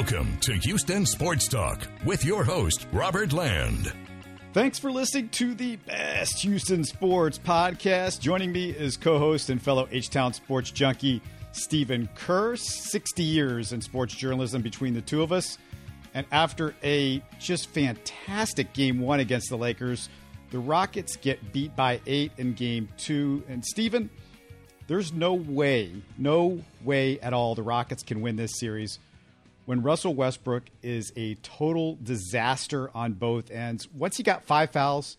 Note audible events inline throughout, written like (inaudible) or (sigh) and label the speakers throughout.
Speaker 1: Welcome to Houston Sports Talk with your host, Robert Land.
Speaker 2: Thanks for listening to the best Houston sports podcast. Joining me is co host and fellow H Town sports junkie, Stephen Kerr. 60 years in sports journalism between the two of us. And after a just fantastic game one against the Lakers, the Rockets get beat by eight in game two. And Stephen, there's no way, no way at all the Rockets can win this series when Russell Westbrook is a total disaster on both ends. Once he got five fouls,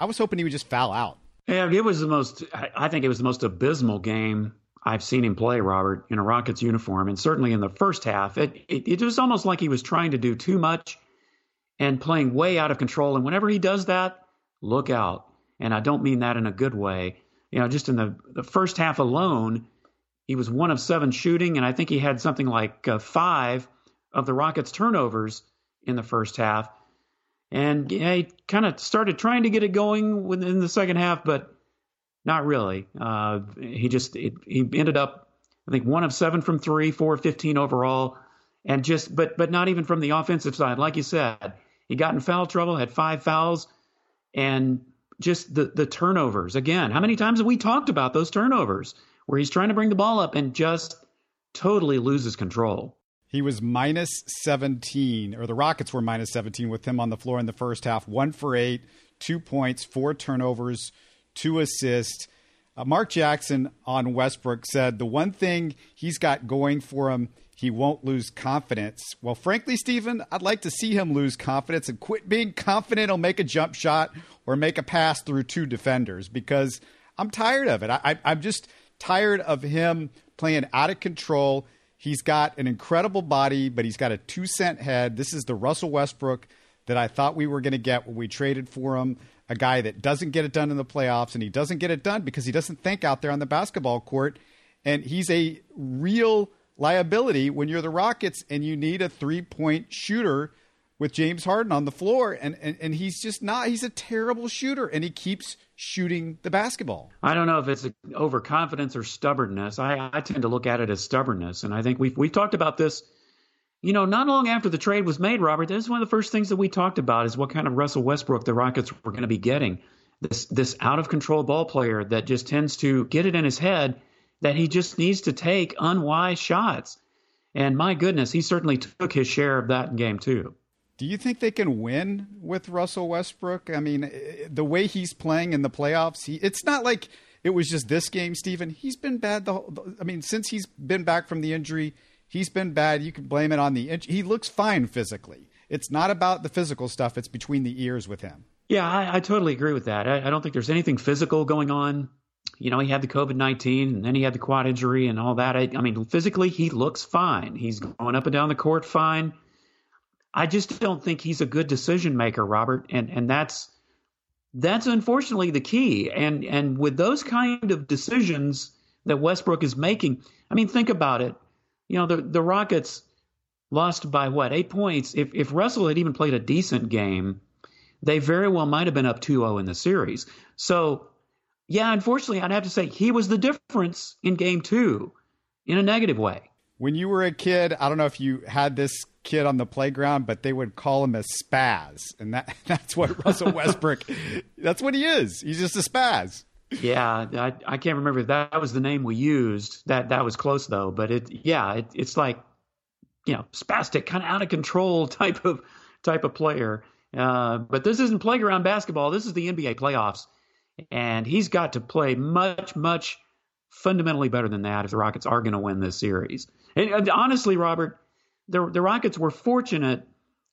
Speaker 2: I was hoping he would just foul out.
Speaker 3: Yeah, it was the most, I think it was the most abysmal game I've seen him play, Robert, in a Rockets uniform. And certainly in the first half, it, it, it was almost like he was trying to do too much and playing way out of control. And whenever he does that, look out. And I don't mean that in a good way. You know, just in the, the first half alone, he was one of seven shooting, and I think he had something like uh, five of the Rockets' turnovers in the first half. And he kind of started trying to get it going within the second half, but not really. Uh, he just it, he ended up, I think, one of seven from three, four of fifteen overall, and just but but not even from the offensive side. Like you said, he got in foul trouble, had five fouls, and just the the turnovers again. How many times have we talked about those turnovers where he's trying to bring the ball up and just totally loses control?
Speaker 2: He was minus 17, or the Rockets were minus 17 with him on the floor in the first half. One for eight, two points, four turnovers, two assists. Uh, Mark Jackson on Westbrook said the one thing he's got going for him, he won't lose confidence. Well, frankly, Stephen, I'd like to see him lose confidence and quit being confident he'll make a jump shot or make a pass through two defenders because I'm tired of it. I, I, I'm just tired of him playing out of control He's got an incredible body, but he's got a two cent head. This is the Russell Westbrook that I thought we were going to get when we traded for him. A guy that doesn't get it done in the playoffs, and he doesn't get it done because he doesn't think out there on the basketball court. And he's a real liability when you're the Rockets and you need a three point shooter with James Harden on the floor. And, and, and he's just not, he's a terrible shooter, and he keeps shooting the basketball.
Speaker 3: I don't know if it's overconfidence or stubbornness. I, I tend to look at it as stubbornness, and I think we've we talked about this. You know, not long after the trade was made, Robert, this is one of the first things that we talked about is what kind of Russell Westbrook the Rockets were going to be getting. This this out of control ball player that just tends to get it in his head that he just needs to take unwise shots. And my goodness, he certainly took his share of that in game two.
Speaker 2: Do you think they can win with Russell Westbrook? I mean, eh, the way he's playing in the playoffs, he, it's not like it was just this game, Stephen. He's been bad the whole, I mean, since he's been back from the injury, he's been bad. You can blame it on the injury. He looks fine physically. It's not about the physical stuff, it's between the ears with him.
Speaker 3: Yeah, I, I totally agree with that. I, I don't think there's anything physical going on. You know, he had the COVID 19 and then he had the quad injury and all that. I, I mean, physically, he looks fine. He's going up and down the court fine I just don't think he's a good decision maker, Robert, and and that's that's unfortunately the key. And and with those kind of decisions that Westbrook is making, I mean, think about it. You know, the the Rockets lost by what eight points. If if Russell had even played a decent game, they very well might have been up 2-0 in the series. So, yeah, unfortunately, I'd have to say he was the difference in game two, in a negative way.
Speaker 2: When you were a kid, I don't know if you had this kid on the playground, but they would call him a spaz, and that (laughs) that's what Russell Westbrook. (laughs) that's what he is. He's just a spaz.
Speaker 3: Yeah, I, I can't remember if that was the name we used. That that was close though. But it, yeah, it, it's like you know, spastic, kind of out of control (laughs) type of type of player. Uh, but this isn't playground basketball. This is the NBA playoffs, and he's got to play much, much fundamentally better than that if the Rockets are going to win this series. And, and honestly, Robert, the, the Rockets were fortunate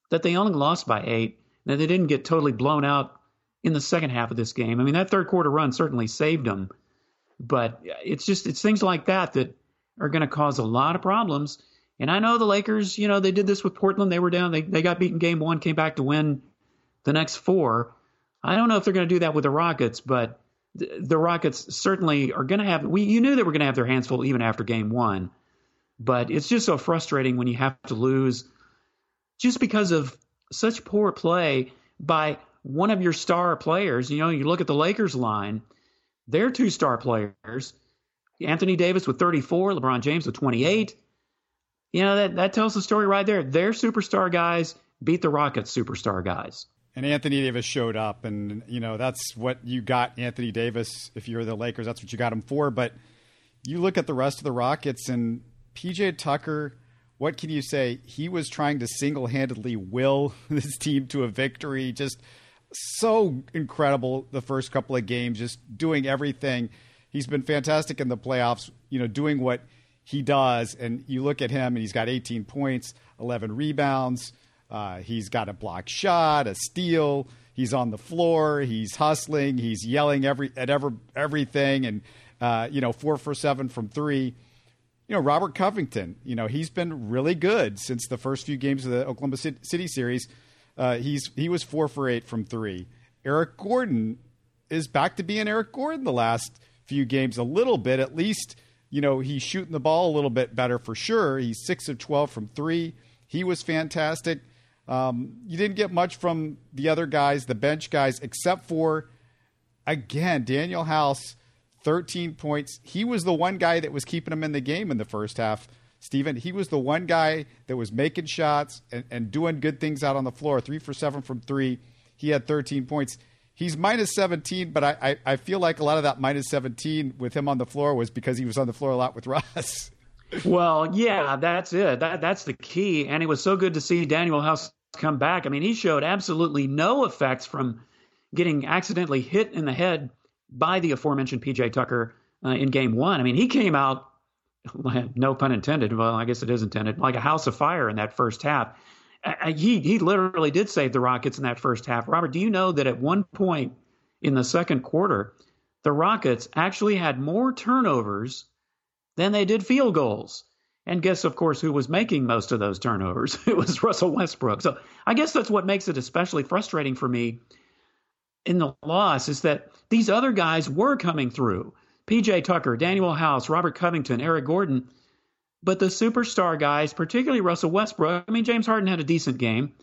Speaker 3: that they only lost by eight, that they didn't get totally blown out in the second half of this game. I mean, that third quarter run certainly saved them, but it's just it's things like that that are going to cause a lot of problems. And I know the Lakers, you know, they did this with Portland. They were down, they they got beaten game one, came back to win the next four. I don't know if they're going to do that with the Rockets, but the, the Rockets certainly are going to have. We you knew they were going to have their hands full even after game one. But it's just so frustrating when you have to lose just because of such poor play by one of your star players. You know, you look at the Lakers line, they're two star players Anthony Davis with 34, LeBron James with 28. you know that that tells the story right there. Their superstar guys beat the Rockets' superstar guys.
Speaker 2: And Anthony Davis showed up, and you know that's what you got Anthony Davis. If you're the Lakers, that's what you got him for. But you look at the rest of the Rockets, and PJ Tucker. What can you say? He was trying to single-handedly will (laughs) this team to a victory. Just so incredible the first couple of games, just doing everything. He's been fantastic in the playoffs. You know, doing what he does. And you look at him, and he's got 18 points, 11 rebounds. Uh, he's got a block shot, a steal. He's on the floor. He's hustling. He's yelling every at ever everything, and uh, you know, four for seven from three. You know, Robert Covington. You know, he's been really good since the first few games of the Oklahoma City series. Uh, he's he was four for eight from three. Eric Gordon is back to being Eric Gordon the last few games a little bit at least you know, he's shooting the ball a little bit better for sure. He's six of 12 from three. He was fantastic. Um, you didn't get much from the other guys, the bench guys, except for, again, Danuel House, 13 points. He was the one guy that was keeping him in the game in the first half. Stephen, he was the one guy that was making shots and, and doing good things out on the floor. Three for seven from three. He had 13 points he's minus 17, but I, I, I, feel like a lot of that minus 17 with him on the floor was because he was on the floor a lot with (laughs) Russ.
Speaker 3: well, yeah, that's it. That, that's the key. And it was so good to see Danuel House come back. I mean, he showed absolutely no effects from getting accidentally hit in the head by the aforementioned PJ Tucker uh, in game one. I mean, he came out, no pun intended, well, I guess it is intended, like a house of fire in that first half he he literally did save the Rockets in that first half. Robert, do you know that at one point in the second quarter, the Rockets actually had more turnovers than they did field goals? And guess, of course, who was making most of those turnovers? (laughs) It was Russell Westbrook. So I guess that's what makes it especially frustrating for me in the loss is that these other guys were coming through. PJ Tucker, Danuel House, Robert Covington, Eric Gordon but the superstar guys, particularly Russell Westbrook, I mean, James Harden had a decent game,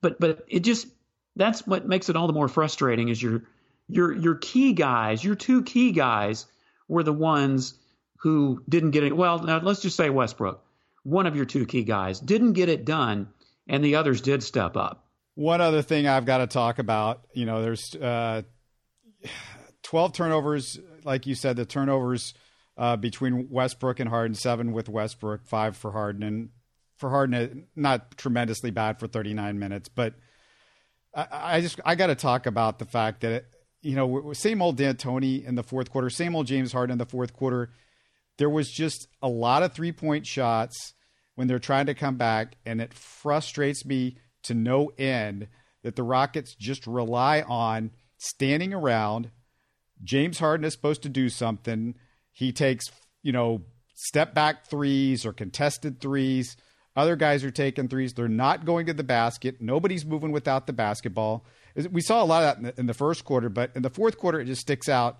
Speaker 3: but but it just that's what makes it all the more frustrating is your your your key guys, your two key guys were the ones who didn't get it. Well, now let's just say Westbrook, one of your two key guys, didn't get it done, and the others did step up.
Speaker 2: One other thing I've got to talk about, you know, there's uh, 12 turnovers, like you said, the turnovers uh, between Westbrook and Harden, seven with Westbrook, five for Harden, and for Harden, not tremendously bad for 39 minutes. But I, I just I got to talk about the fact that you know same old D'Antoni in the fourth quarter, same old James Harden in the fourth quarter. There was just a lot of three point shots when they're trying to come back, and it frustrates me to no end that the Rockets just rely on standing around. James Harden is supposed to do something he takes, you know, step back threes or contested threes. Other guys are taking threes. They're not going to the basket. Nobody's moving without the basketball. We saw a lot of that in the, in the first quarter, but in the fourth quarter, it just sticks out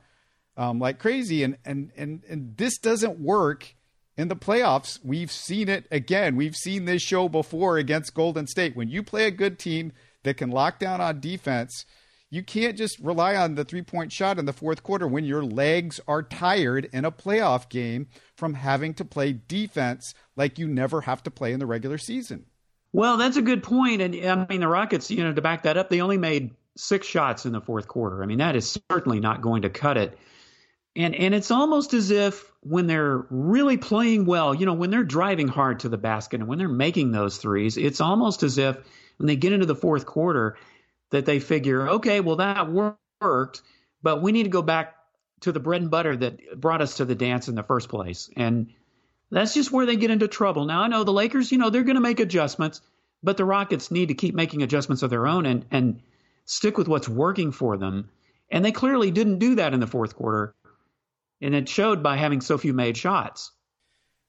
Speaker 2: um, like crazy. And, and, and, and this doesn't work in the playoffs. We've seen it again. We've seen this show before against Golden State. When you play a good team that can lock down on defense – you can't just rely on the three point shot in the fourth quarter when your legs are tired in a playoff game from having to play defense like you never have to play in the regular season.
Speaker 3: Well, that's a good point. And I mean, the Rockets, you know, to back that up, they only made six shots in the fourth quarter. I mean, that is certainly not going to cut it. And and it's almost as if when they're really playing well, you know, when they're driving hard to the basket and when they're making those threes, it's almost as if when they get into the fourth quarter, that they figure, okay, well, that worked, but we need to go back to the bread and butter that brought us to the dance in the first place. And that's just where they get into trouble. Now, I know the Lakers, you know, they're going to make adjustments, but the Rockets need to keep making adjustments of their own and, and stick with what's working for them. And they clearly didn't do that in the fourth quarter. And it showed by having so few made shots.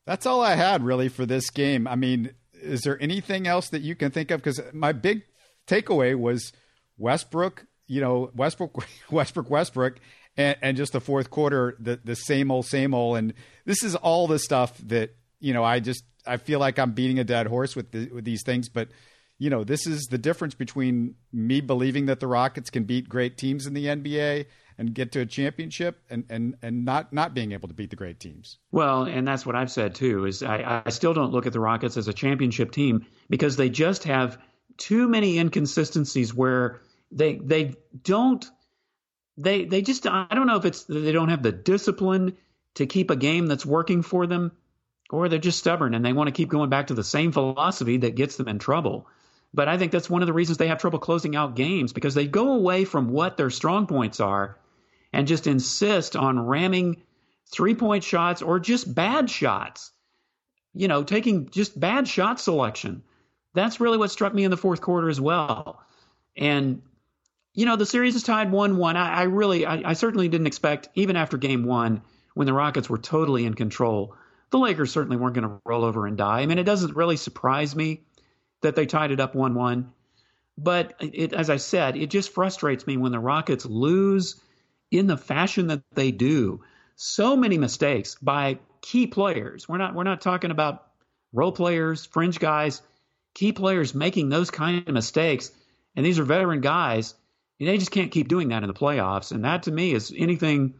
Speaker 2: That's all I had really for this game. I mean, is there anything else that you can think of? Because my big takeaway was Westbrook, you know, Westbrook, (laughs) Westbrook, Westbrook, and, and just the fourth quarter, the the same old, same old, and this is all the stuff that you know. I just I feel like I'm beating a dead horse with the, with these things, but you know, this is the difference between me believing that the Rockets can beat great teams in the NBA and get to a championship and, and, and not, not being able to beat the great teams.
Speaker 3: Well, and that's what I've said too, is I, I still don't look at the Rockets as a championship team because they just have too many inconsistencies where they they don't they they just I don't know if it's they don't have the discipline to keep a game that's working for them or they're just stubborn and they want to keep going back to the same philosophy that gets them in trouble. But I think that's one of the reasons they have trouble closing out games because they go away from what their strong points are and just insist on ramming three point shots or just bad shots. You know, taking just bad shot selection. That's really what struck me in the fourth quarter as well. And, you know, the series is tied 1 1. I, I, really, I, I certainly didn't expect, even after game one, when the Rockets were totally in control, the Lakers certainly weren't going to roll over and die. I mean, it doesn't really surprise me that they tied it up 1 1. But it, as I said, it just frustrates me when the Rockets lose in the fashion that they do. So many mistakes by key players. We're not we're not talking about role players, fringe guys, key players making those kind of mistakes. And these are veteran guys. And they just can't keep doing that in the playoffs. And that to me is anything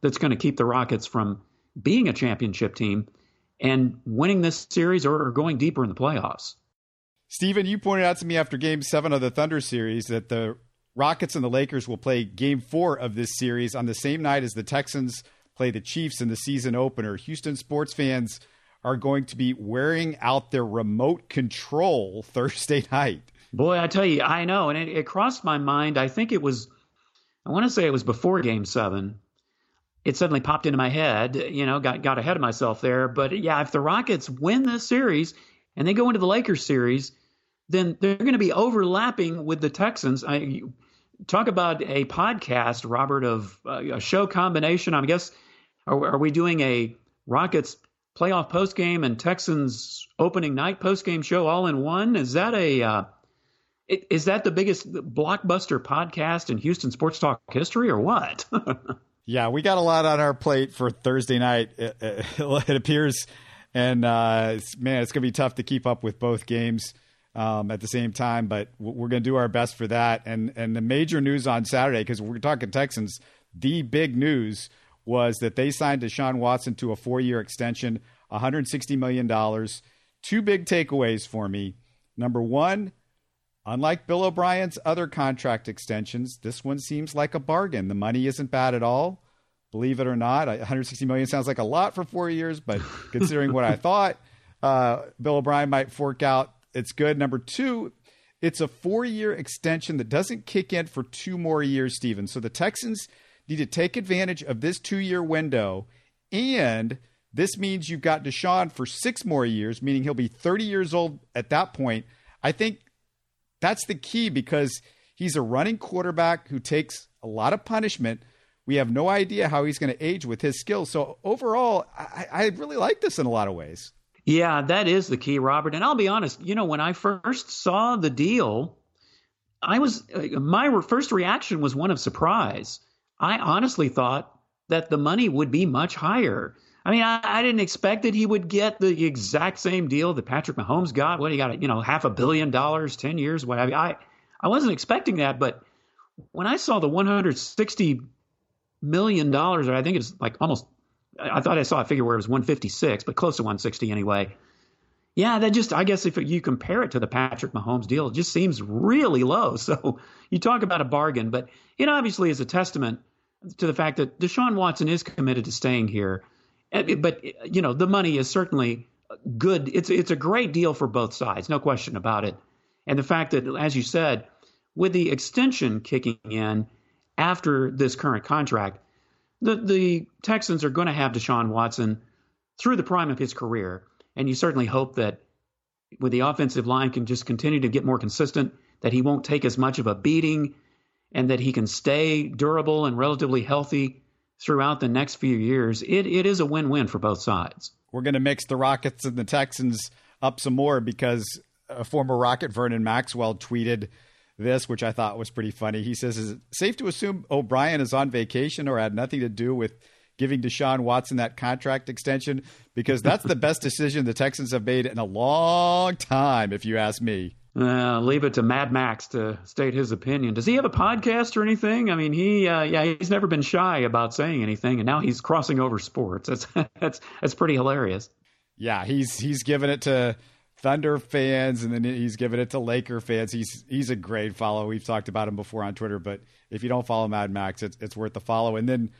Speaker 3: that's going to keep the Rockets from being a championship team and winning this series or, going deeper in the playoffs.
Speaker 2: Stephen, you pointed out to me after game seven of the Thunder series that the Rockets and the Lakers will play game four of this series on the same night as the Texans play the Chiefs in the season opener. Houston sports fans are going to be wearing out their remote control (laughs) Thursday night.
Speaker 3: Boy, I tell you, I know. And it, it crossed my mind. I think it was, I want to say it was before game seven. It suddenly popped into my head, you know, got, got ahead of myself there. But yeah, if the Rockets win this series and they go into the Lakers series, then they're going to be overlapping with the Texans. I talk about a podcast, Robert, of uh, a show combination. I guess are, are, we doing a Rockets playoff post game and Texans opening night post game show all in one? Is that a uh, is that the biggest blockbuster podcast in Houston sports talk history, or what? (laughs)
Speaker 2: yeah, we got a lot on our plate for Thursday night. It, it, (laughs) it appears, and uh, man, it's going to be tough to keep up with both games um, at the same time. But we're going to do our best for that. And and the major news on Saturday, because we're talking Texans, the big news was that they signed Deshaun Watson to a four year extension, $160 million. Two big takeaways for me. Number one, unlike Bill O'Brien's other contract extensions, this one seems like a bargain. The money isn't bad at all. Believe it or not, 160 million sounds like a lot for four years, but considering what I (laughs) thought uh, Bill O'Brien might fork out it's good. Number two, it's a four year extension that doesn't kick in for two more years, Stephen. So the Texans need to take advantage of this two year window. And this means you've got Deshaun for six more years, meaning he'll be 30 years old at that point. I think that's the key because he's a running quarterback who takes a lot of punishment. We have no idea how he's going to age with his skills. So overall, I, I really like this in a lot of ways.
Speaker 3: Yeah, that is the key, Robert. And I'll be honest, you know, when I first saw the deal, I was my first reaction was one of surprise. I honestly thought that the money would be much higher. I mean, I, I, didn't expect that he would get the exact same deal that Patrick Mahomes got. What he got, you know, half a billion dollars, ten years, what have you. I I wasn't expecting that, but when I saw the 160 million dollars, or I think it's like almost I thought I saw a figure where it was 156, but close to 160 anyway. Yeah, that just I guess if you compare it to the Patrick Mahomes deal, it just seems really low. (laughs) So you talk about a bargain, but it obviously is a testament to the fact that Deshaun Watson is committed to staying here. But you know, the money is certainly good. It's it's a great deal for both sides, no question about it. And the fact that, as you said, with the extension kicking in after this current contract, the the Texans are going to have Deshaun Watson through the prime of his career, and you certainly hope that with the offensive line can just continue to get more consistent, that he won't take as much of a beating, and that he can stay durable and relatively healthy throughout the next few years. It it is a win win for both sides.
Speaker 2: We're going to mix the Rockets and the Texans up some more because a former Rocket Vernon Maxwell tweeted this, which I thought was pretty funny. He says, Is it safe to assume O'Brien is on vacation or had nothing to do with giving Deshaun Watson that contract extension? Because that's the best decision the Texans have made in a long time, if you ask me.
Speaker 3: Uh, leave it to Mad Max to state his opinion. Does he have a podcast or anything? I mean, he uh, yeah, he's never been shy about saying anything, and now he's crossing over sports. That's (laughs) that's that's pretty hilarious.
Speaker 2: Yeah, he's he's given it to Thunder fans, and then he's giving it to Laker fans. He's he's a great follow. We've talked about him before on Twitter, but if you don't follow Mad Max, it's it's worth the follow. And then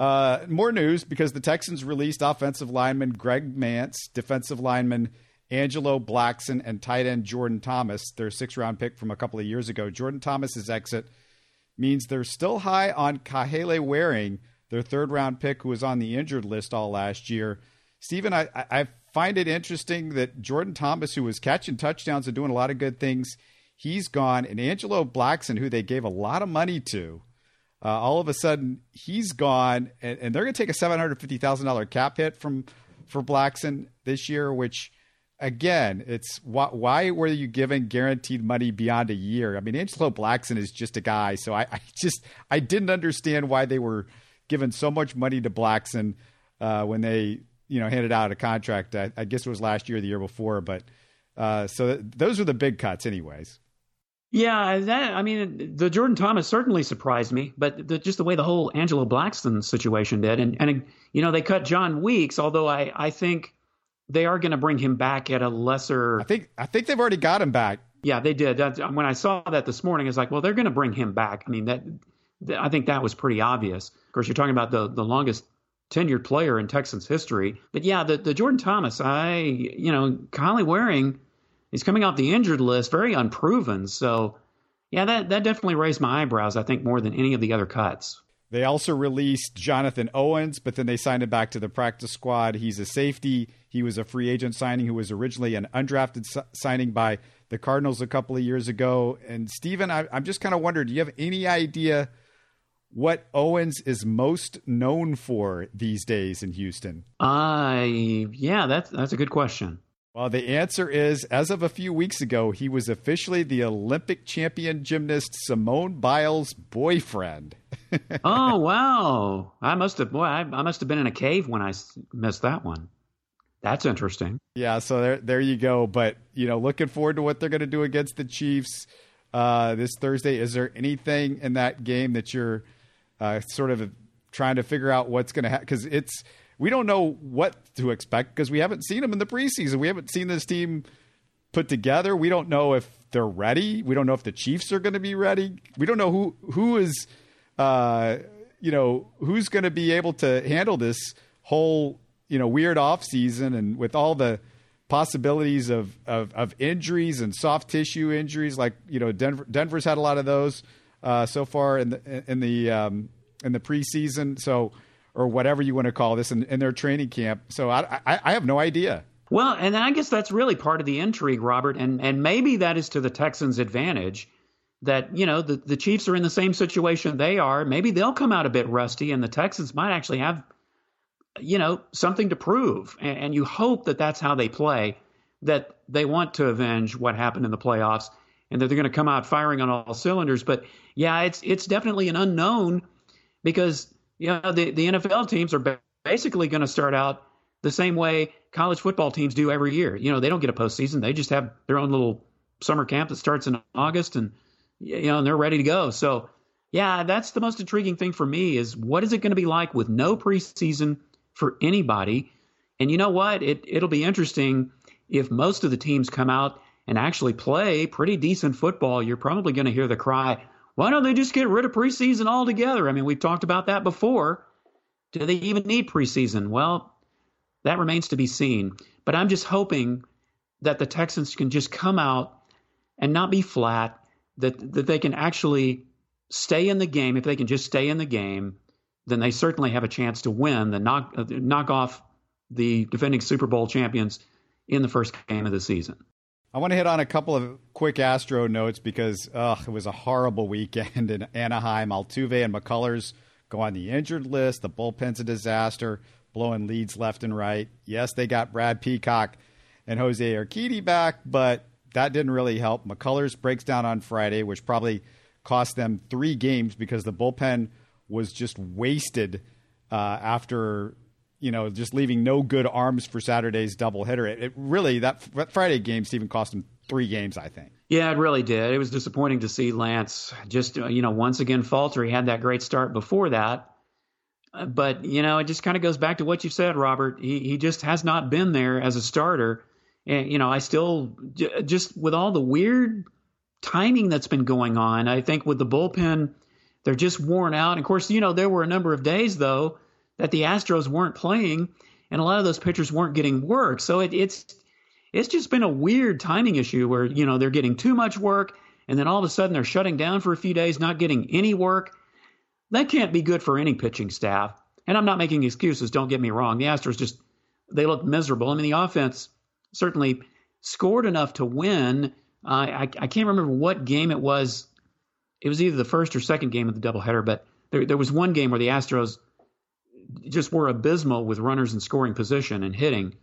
Speaker 2: uh, more news because the Texans released offensive lineman Greg Mancz, defensive lineman Angelo Blackson and tight end Jordan Thomas, their six round pick from a couple of years ago. Jordan Thomas's exit means they're still high on Kahale Warring, their third round pick, who was on the injured list all last year. Stephen, I, I find it interesting that Jordan Thomas, who was catching touchdowns and doing a lot of good things, he's gone. And Angelo Blackson, who they gave a lot of money to, uh, all of a sudden he's gone, and, and they're going to take a seven hundred fifty thousand dollar cap hit from for Blackson this year, which again, it's why, why, were you giving guaranteed money beyond a year? I mean, Angelo Blackson is just a guy, so I, I just I didn't understand why they were giving so much money to Blackson uh, when they you know handed out a contract. I, I, guess it was last year, or the year before, but uh, so those are the big cuts, anyways.
Speaker 3: Yeah, that I mean, the Jordan Thomas certainly surprised me, but the, just the way the whole Angelo Blackson situation did, and and you know they cut John Weems, although I I think they are going to bring him back at a lesser.
Speaker 2: I think I think they've already got him back.
Speaker 3: Yeah, they did. When I saw that this morning, it's like, well, they're going to bring him back. I mean, that I think that was pretty obvious. Of course, you're talking about the the longest tenured player in Texans history. But yeah, the the Jordan Thomas, I you know, Kahale Warring, he's coming off the injured list, very unproven. So yeah, that that definitely raised my eyebrows. I think more than any of the other cuts.
Speaker 2: They also released Jonathan Owens, but then they signed him back to the practice squad. He's a safety. He was a free agent signing who was originally an undrafted signing by the Cardinals a couple of years ago. And Stephen, I, am just kind of wondering, do you have any idea what Owens is most known for these days in Houston?
Speaker 3: Uh, yeah, that's that's a good question.
Speaker 2: Well, the answer is as of a few weeks ago, he was officially the Olympic champion gymnast Simone Biles' boyfriend. (laughs)
Speaker 3: oh wow! I must have boy, I, I, must have been in a cave when I missed that one. That's interesting.
Speaker 2: Yeah, so there there you go. But you know, looking forward to what they're going to do against the Chiefs uh, this Thursday. Is there anything in that game that you're uh, sort of trying to figure out what's going to happen? Because it's we don't know what to expect because we haven't seen them in the preseason. We haven't seen this team put together. We don't know if they're ready. We don't know if the Chiefs are going to be ready. We don't know who who is, uh, you know, who's going to be able to handle this whole you know weird off season and with all the possibilities of, of, of injuries and soft tissue injuries. Like you know, Denver Denver's had a lot of those uh, so far in the in the um, in the preseason. So or whatever you want to call this in, in their training camp. So I, I, I have no idea.
Speaker 3: Well, and I guess that's really part of the intrigue, Robert, and and maybe that is to the Texans' advantage. That you know the the Chiefs are in the same situation they are. Maybe they'll come out a bit rusty, and the Texans might actually have, you know, something to prove. And, and you hope that that's how they play. That they want to avenge what happened in the playoffs, and that they're going to come out firing on all cylinders. But yeah, it's it's definitely an unknown because you know, the, the NFL teams are basically going to start out the same way college football teams do every year. You know, they don't get a postseason; they just have their own little summer camp that starts in August, and you know, and they're ready to go. So, yeah, that's the most intriguing thing for me is what is it going to be like with no preseason for anybody? And you know what? It it'll be interesting if most of the teams come out and actually play pretty decent football. You're probably going to hear the cry, why don't they just get rid of preseason altogether? I mean, we've talked about that before. Do they even need preseason? Well, that remains to be seen. But I'm just hoping that the Texans can just come out and not be flat, that, that they can actually stay in the game. If they can just stay in the game, then they certainly have a chance to win, the knock, uh, knock off the defending Super Bowl champions in the first game of the season.
Speaker 2: I want to hit on a couple of quick Astro notes because ugh, it was a horrible weekend in Anaheim. Altuve and McCullers go on the injured list. The bullpen's a disaster, blowing leads left and right. Yes, they got Brad Peacock and Jose Urquidy back, but that didn't really help. McCullers breaks down on Friday, which probably cost them three games because the bullpen was just wasted uh, after you know, just leaving no good arms for Saturday's doubleheader. It, it really that Friday game, Stephen cost him three games, I think.
Speaker 3: Yeah, it really did. It was disappointing to see Lance just, you know, once again falter. He had that great start before that. Uh, but, you know, it just kind of goes back to what you said, Robert. He, he just has not been there as a starter. And, you know, I still, just with all the weird timing that's been going on, I think with the bullpen, they're just worn out. And of course, you know, there were a number of days, though, that the Astros weren't playing and a lot of those pitchers weren't getting work. So it, it's it's just been a weird timing issue where you know they're getting too much work and then all of a sudden they're shutting down for a few days, not getting any work. That can't be good for any pitching staff. And I'm not making excuses. Don't get me wrong. The Astros just they look miserable. I mean, the offense certainly scored enough to win. Uh, I, I can't remember what game it was. It was either the first or second game of the doubleheader, but there, there was one game where the Astros just were abysmal with runners in scoring position and hitting.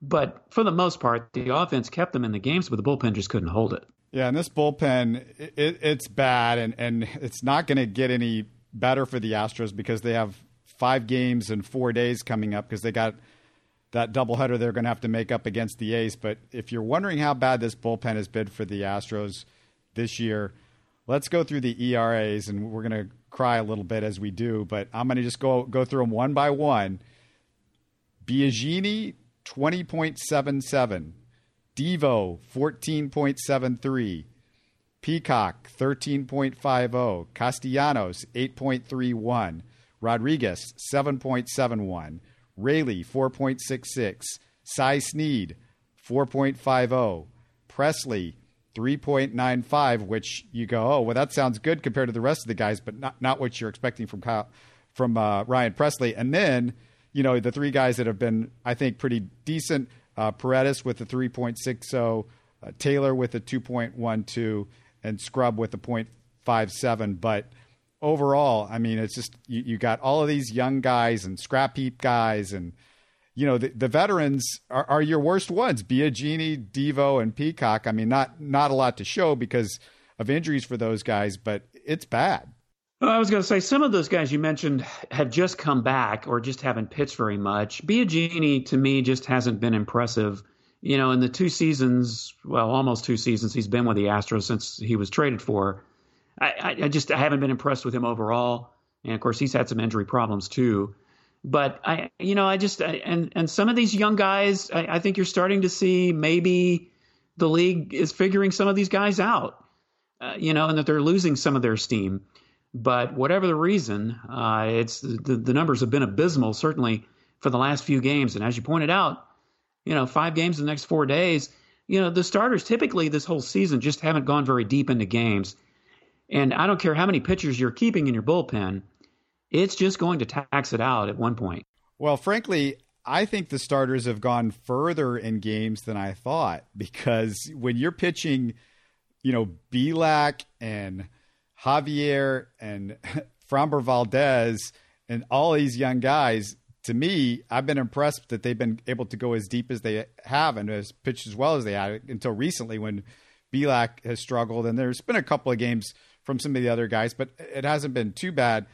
Speaker 3: But for the most part, the offense kept them in the games, but the bullpen just couldn't hold it.
Speaker 2: Yeah, and this bullpen, it, it's bad, and, and it's not going to get any better for the Astros because they have five games in four days coming up because they got that doubleheader they're going to have to make up against the A's. But if you're wondering how bad this bullpen has been for the Astros this year, let's go through the ERAs, and we're going to cry a little bit as we do. But I'm going to just go go through them one by one. Biagini 20.77, Devo 14.73, Peacock 13.50, Castellanos 8.31, Rodriguez 7.71, Raley, 4.66, Cy Sneed 4.50, Pressly 3.95, which you go, oh, well, that sounds good compared to the rest of the guys, but not, not what you're expecting from Kyle, from uh, Ryan Pressly. And then you know, the three guys that have been, I think, pretty decent. Uh, Paredes with a 3.60, uh, Taylor with a 2.12, and Scrubb with a 0.57. But overall, I mean, it's just you, you, got all of these young guys and scrap heap guys, and you know the, the veterans are, are your worst ones: Biagini, Devo, and Peacock. I mean, not not a lot to show because of injuries for those guys, but it's bad.
Speaker 3: Well, I was going to say some of those guys you mentioned have just come back or just haven't pitched very much. Biagini to me just hasn't been impressive. You know, in the two seasons, well, almost two seasons he's been with the Astros since he was traded for. I, I just I haven't been impressed with him overall, and of course he's had some injury problems too. But I, you know, I just I, and and some of these young guys, I, I think you're starting to see maybe the league is figuring some of these guys out. Uh, you know, and that they're losing some of their steam. But whatever the reason, uh, it's the, the numbers have been abysmal, certainly for the last few games. And as you pointed out, you know, five games in the next four days. You know, the starters typically this whole season just haven't gone very deep into games. And I don't care how many pitchers you're keeping in your bullpen, it's just going to tax it out at one point.
Speaker 2: Well, frankly, I think the starters have gone further in games than I thought because when you're pitching, you know, Bielak and Javier and (laughs) Framber Valdez and all these young guys, to me, I've been impressed that they've been able to go as deep as they have and as pitched as well as they have until recently when Bielak has struggled. And there's been a couple of games from some of the other guys, but it hasn't been too bad.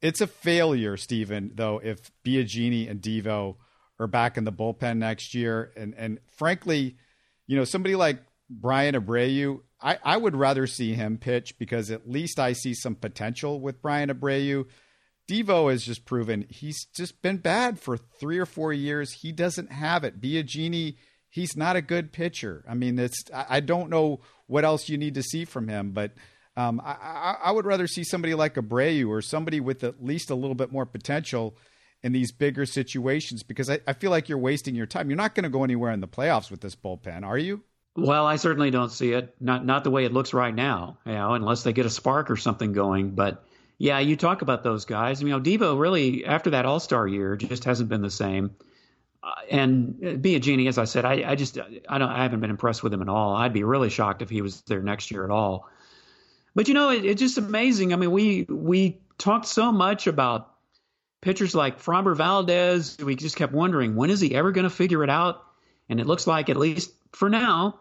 Speaker 2: It's a failure, Stephen, though, if Biagini and Devo are back in the bullpen next year. And and frankly, you know, somebody like Bryan Abreu, I, I would rather see him pitch because at least I see some potential with Bryan Abreu. Devo has just proven he's just been bad for three or four years. He doesn't have it. Biagini, he's not a good pitcher. I mean, it's I don't know what else you need to see from him, but um, I, I, would rather see somebody like Abreu or somebody with at least a little bit more potential in these bigger situations because I, I feel like you're wasting your time. You're not going to go anywhere in the playoffs with this bullpen, are you?
Speaker 3: Well, I certainly don't see it. Not not the way it looks right now. You know, unless they get a spark or something going. But yeah, you talk about those guys. You know, Devo really after that All Star year just hasn't been the same. Uh, and Biagini, as I said, I, I just I don't I haven't been impressed with him at all. I'd be really shocked if he was there next year at all. But you know, it, it's just amazing. I mean, we we talked so much about pitchers like Framber Valdez. We just kept wondering when is he ever going to figure it out. And it looks like, at least for now,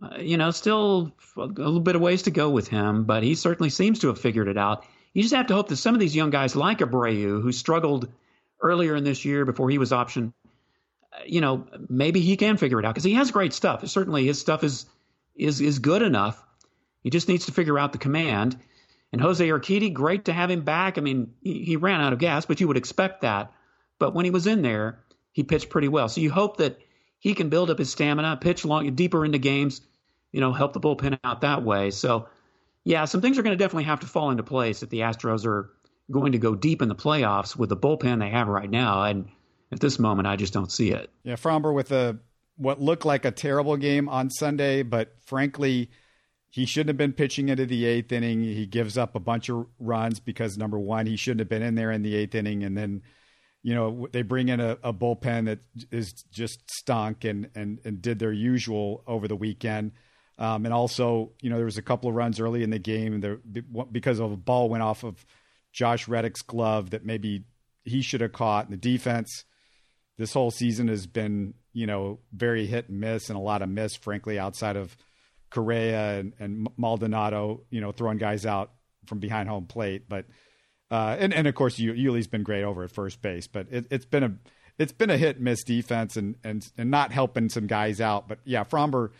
Speaker 3: uh, you know, still a little bit of ways to go with him, but he certainly seems to have figured it out. You just have to hope that some of these young guys like Abreu, who struggled earlier in this year before he was optioned, uh, you know, maybe he can figure it out because he has great stuff. Certainly, his stuff is is is good enough. He just needs to figure out the command. And Jose Urquidy, great to have him back. I mean, he, he ran out of gas, but you would expect that. But when he was in there, he pitched pretty well. So you hope that he can build up his stamina, pitch long, deeper into games, you know, help the bullpen out that way. So, yeah, some things are going to definitely have to fall into place if the Astros are going to go deep in the playoffs with the bullpen they have right now. And at this moment, I just don't see it.
Speaker 2: Yeah, Framber with a what looked like a terrible game on Sunday, but frankly, he shouldn't have been pitching into the eighth inning. He gives up a bunch of runs because number one, he shouldn't have been in there in the eighth inning, and then you know they bring in a, a bullpen that is just stunk and and and did their usual over the weekend. Um, and also, you know, there was a couple of runs early in the game there because of a ball went off of Josh Reddick's glove that maybe he should have caught. And the defense this whole season has been, you know, very hit and miss and a lot of miss, frankly, outside of Correa and, and Maldonado, you know, throwing guys out from behind home plate. But uh, and and of course, Yuli's been great over at first base, but it, has been a it's been a hit miss defense and and and not helping some guys out. But yeah, Framber,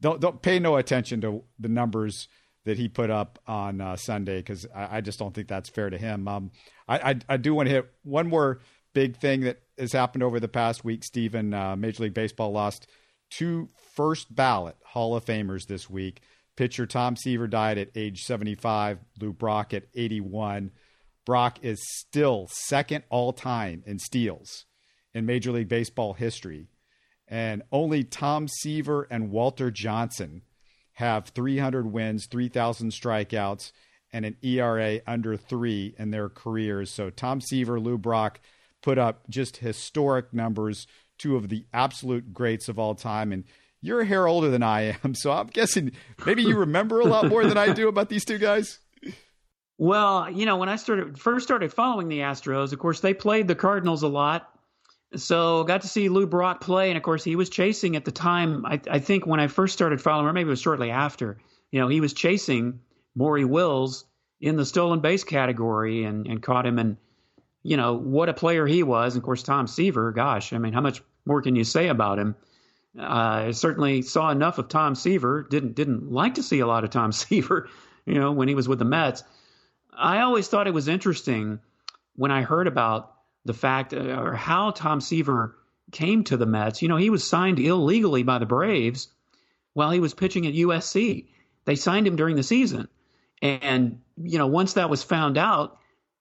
Speaker 2: don't don't pay no attention to the numbers that he put up on uh, Sunday because I, I, just don't think that's fair to him. Um, I, I, I do want to hit one more big thing that has happened over the past week. Stephen, uh, Major League Baseball lost two first ballot Hall of Famers this week. Pitcher Tom Seaver died at age 75, Lou Brock at 81. Brock is still second all time in steals in Major League Baseball history. And only Tom Seaver and Walter Johnson have 300 wins, 3,000 strikeouts, and an ERA under three in their careers. So Tom Seaver, Lou Brock put up just historic numbers two of the absolute greats of all time. And you're a hair older than I am, so I'm guessing maybe you remember a lot more than I do about these two guys.
Speaker 3: Well, you know, when I started first started following the Astros, of course they played the Cardinals a lot, so got to see Lou Brock play, and of course he was chasing at the time. I, I think when I first started following, or maybe it was shortly after. You know, he was chasing Maury Wills in the stolen base category and, and caught him and you know, what a player he was. Of course, Tom Seaver, gosh, I mean, how much more can you say about him? Uh, I certainly saw enough of Tom Seaver. Didn't didn't like to see a lot of Tom (laughs) Seaver, you know, when he was with the Mets. I always thought it was interesting when I heard about the fact uh, or how Tom Seaver came to the Mets. You know, he was signed illegally by the Braves while he was pitching at USC. They signed him during the season, and you know, once that was found out,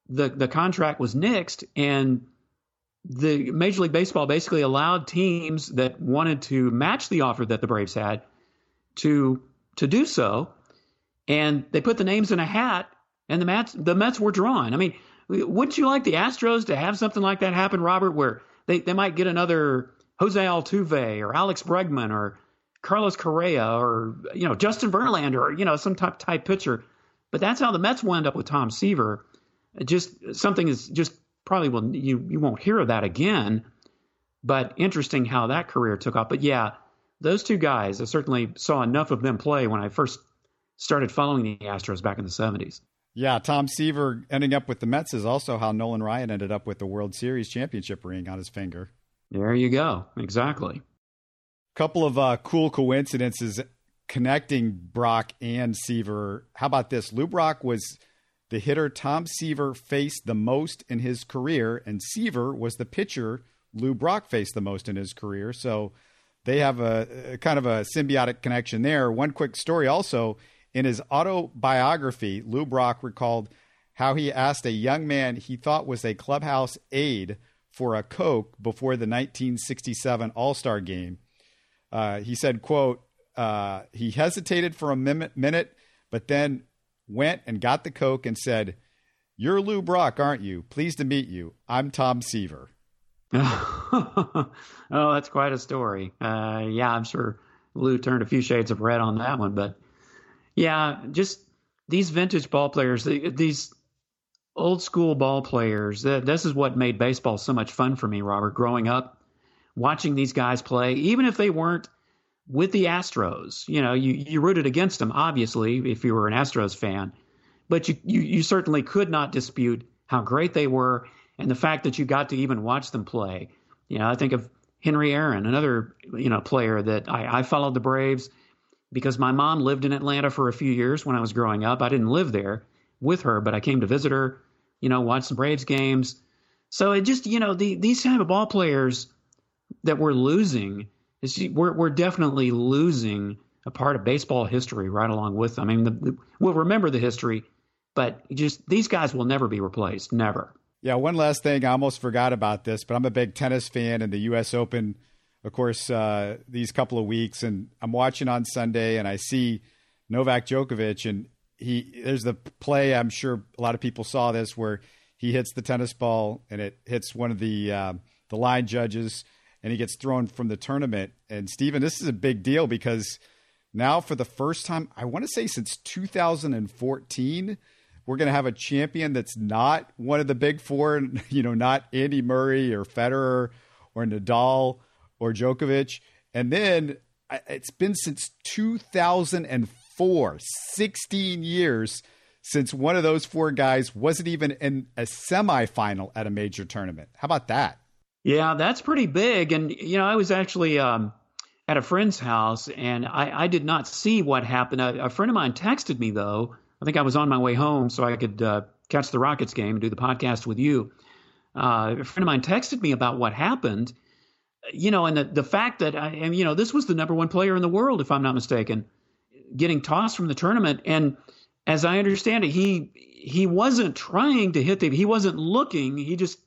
Speaker 3: the the contract was nixed, and the Major League Baseball basically allowed teams that wanted to match the offer that the Braves had to to do so, and they put the names in a hat, and the Mets the Mets were drawn. I mean, wouldn't you like the Astros to have something like that happen, Robert, where they, they might get another Jose Altuve or Alex Bregman or Carlos Correa or you know Justin Verlander or you know some type type pitcher, but that's how the Mets wound up with Tom Seaver just something is just probably will you you won't hear of that again. But interesting how that career took off. But yeah, those two guys, I certainly saw enough of them play when I first started following the Astros back in the 70s.
Speaker 2: Yeah, Tom Seaver ending up with the Mets is also how Nolan Ryan ended up with the World Series championship ring on his finger.
Speaker 3: There you go. Exactly.
Speaker 2: Couple of uh, cool coincidences connecting Brock and Seaver. How about this? Lou Brock was the hitter Tom Seaver faced the most in his career, and Seaver was the pitcher Lou Brock faced the most in his career. So they have a, a, kind of a symbiotic connection there. One quick story also in his autobiography, Lou Brock recalled how he asked a young man he thought was a clubhouse aide for a Coke before the 1967 All Star game. Uh, he said, quote, uh, he hesitated for a minute, but then went and got the Coke and said, You're Lou Brock, aren't you? Pleased to meet you. I'm Tom Seaver. (laughs)
Speaker 3: oh, that's quite a story. Uh, yeah, I'm sure Lou turned a few shades of red on that one. But yeah, just these vintage ball players, these old school ball players, this is what made baseball so much fun for me, Robert, growing up, watching these guys play, even if they weren't with the Astros. You know, you, you rooted against them, obviously, if you were an Astros fan, but you, you, you certainly could not dispute how great they were and the fact that you got to even watch them play. You know, I think of Henry Aaron, another, you know, player that I, I followed the Braves. because my mom lived in Atlanta for a few years when I was growing up. I didn't live there with her, but I came to visit her, you know, watch the Braves games. So it just, you know, the, these kind of ball players that we're losing, we're, we're definitely losing a part of baseball history right along with them. I mean, the, the, we'll remember the history, but just these guys will never be replaced. Never.
Speaker 2: Yeah, one last thing. I almost forgot about this, but I'm a big tennis fan, and the U.S. Open, of course, uh, these couple of weeks, and I'm watching on Sunday, and I see Novak Djokovic, and he there's the play. I'm sure a lot of people saw this where he hits the tennis ball and it hits one of the uh, the line judges, and he gets thrown from the tournament. And Stephen, this is a big deal because now, for the first time, I want to say since 2014 we're going to have a champion that's not one of the big four, (laughs) you know, not Andy Murray or Federer or Nadal or Djokovic. And then it's been since 2004, 16 years since one of those four guys wasn't even in a semifinal at a major tournament. How about that?
Speaker 3: Yeah, that's pretty big. And, you know, I was actually um, at a friend's house and I, I did not see what happened. A, a friend of mine texted me, though I think I was on my way home so I could uh, catch the Rockets game and do the podcast with you. Uh, a friend of mine texted me about what happened, you know, and the, the fact that, I, and, you know, this was the number one player in the world, if I'm not mistaken, getting tossed from the tournament. And as I understand it, he he wasn't trying to hit the, he wasn't looking, he just,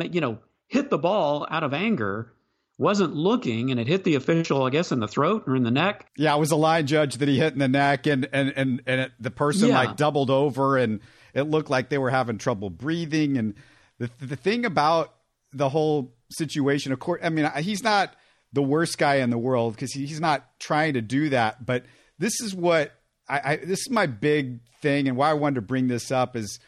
Speaker 3: you know, hit the ball out of anger wasn't looking and it hit the official, I guess, in the throat or in the neck.
Speaker 2: Yeah, it was a line judge that he hit in the neck, and and and, and it, the person yeah. like doubled over, and it looked like they were having trouble breathing. And the the thing about the whole situation, of course, I mean, he's not the worst guy in the world because he, he's not trying to do that. But this is what I, I this is my big thing, and why I wanted to bring this up is,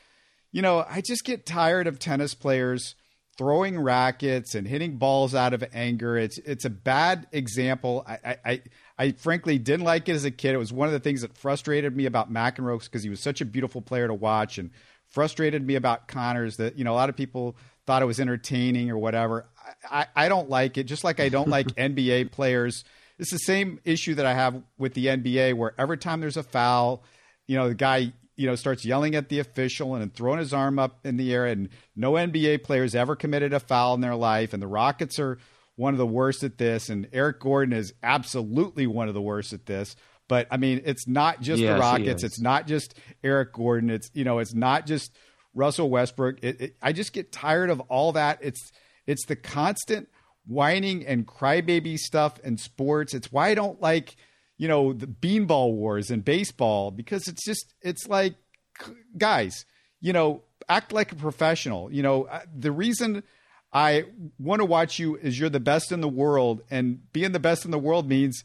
Speaker 2: you know, I just get tired of tennis players throwing rackets and hitting balls out of anger. It's it's a bad example. I I, I frankly didn't like it as a kid. It was one of the things that frustrated me about McEnroe because he was such a beautiful player to watch and frustrated me about Connors that you know a lot of people thought it was entertaining or whatever. I, I don't like it, just like I don't like (laughs) NBA players. It's the same issue that I have with the NBA, where every time there's a foul, you know, the guy you know, starts yelling at the official and throwing his arm up in the air. And no NBA players ever committed a foul in their life. And the Rockets are one of the worst at this. And Eric Gordon is absolutely one of the worst at this. But I mean, it's not just yes, the Rockets. It's not just Eric Gordon. It's you know, it's not just Russell Westbrook. It, it, I just get tired of all that. It's it's the constant whining and crybaby stuff in sports. It's why I don't like you know, the beanball wars in baseball because it's just, it's like, guys, you know, act like a professional. You know, the reason I want to watch you is you're the best in the world, and being the best in the world means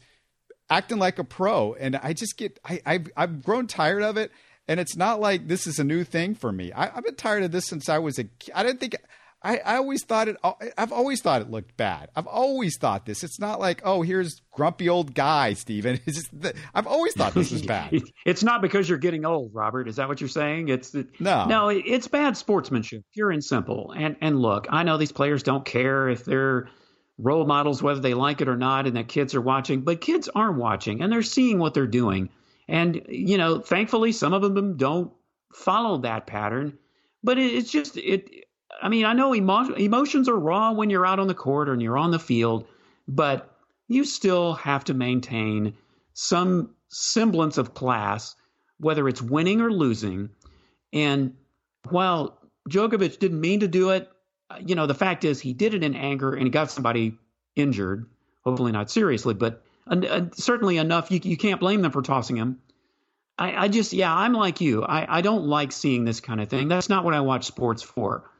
Speaker 2: acting like a pro. And I just get, I, I've, I've grown tired of it. And it's not like this is a new thing for me. I, have been tired of this since I was a. I didn't think I, I always thought it. I've always thought it looked bad. I've always thought this. It's not like, oh, here's grumpy old guy, Stephen. (laughs) It's just the, I've always thought this was bad. (laughs)
Speaker 3: it's not because you're getting old, Robert. Is that what you're saying? It's
Speaker 2: no,
Speaker 3: no. It's bad sportsmanship, pure and simple. And and look, I know these players don't care if they're role models, whether they like it or not, and that kids are watching. But kids are watching, and they're seeing what they're doing. And you know, thankfully, some of them don't follow that pattern. But it, it's just it I mean, I know emo- emotions are raw when you're out on the court or you're on the field, but you still have to maintain some semblance of class, whether it's winning or losing. And while Djokovic didn't mean to do it, you know, the fact is he did it in anger and he got somebody injured, hopefully not seriously, but uh, certainly enough. You, you can't blame them for tossing him. I, I just, yeah, I'm like you. I, I don't like seeing this kind of thing. That's not what I watch sports for.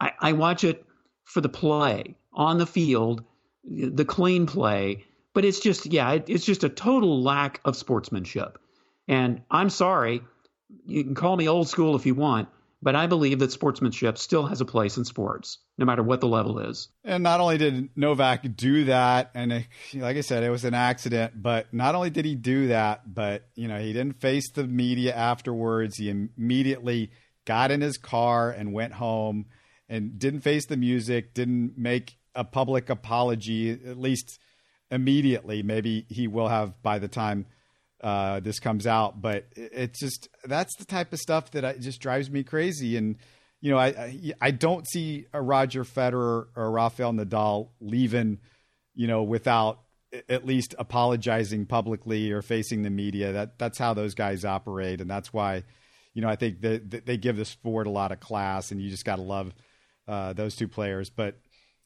Speaker 3: I, I watch it for the play on the field, the clean play. But it's just, yeah, it, it's just a total lack of sportsmanship. And I'm sorry, you can call me old school if you want, but I believe that sportsmanship still has a place in sports, no matter what the level is.
Speaker 2: And not only did Novak do that, and it, like I said, it was an accident, but not only did he do that, but you know he didn't face the media afterwards. He immediately got in his car and went home and didn't face the music, didn't make a public apology, at least immediately. Maybe he will have by the time uh, this comes out. But it's just that's the type of stuff that I, just drives me crazy. And you know, I, I, I don't see a Roger Federer or Rafael Nadal leaving, you know, without at least apologizing publicly or facing the media. That that's how those guys operate, and that's why, you know, I think that they give the sport a lot of class, and you just got to love uh, those two players. But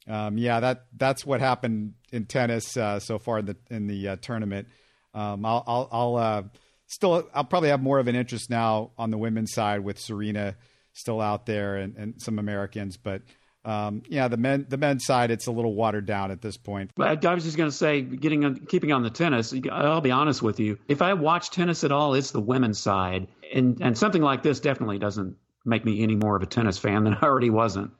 Speaker 2: um, yeah, that that's what happened in tennis uh, so far in the in the uh, tournament. Um, I'll I'll, I'll uh, still I'll probably have more of an interest now on the women's side with Serena still out there and, and some Americans, but. Um, yeah, the men the men's side it's a little watered down at this point.
Speaker 3: But I was just going to say, getting on, keeping on the tennis. I'll be honest with you. If I watch tennis at all, it's the women's side, and and something like this definitely doesn't make me any more of a tennis fan than I already wasn't.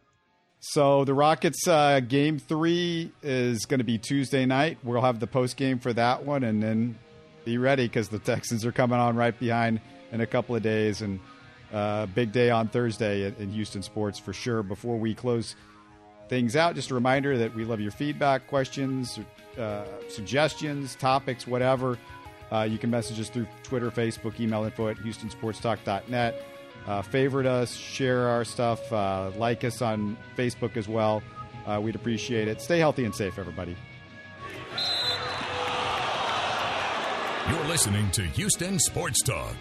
Speaker 2: So the Rockets uh, game three is going to be Tuesday night. We'll have the post game for that one, and then be ready because the Texans are coming on right behind in a couple of days, and uh, big day on Thursday in Houston sports for sure. Before we close things out, just a reminder that we love your feedback, questions, uh, suggestions, topics, whatever. Uh, you can message us through Twitter, Facebook, email info at houstonsportstalk.net. Uh, favorite us, share our stuff, uh, like us on Facebook as well. Uh, we'd appreciate it. Stay healthy and safe, everybody.
Speaker 1: You're listening to Houston Sports Talk.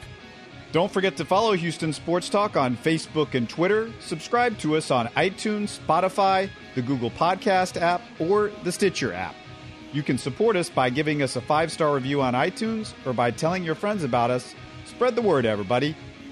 Speaker 2: Don't forget to follow Houston Sports Talk on Facebook and Twitter. Subscribe to us on iTunes, Spotify, the Google Podcast app, or the Stitcher app. You can support us by giving us a five star review on iTunes or by telling your friends about us. Spread the word, everybody.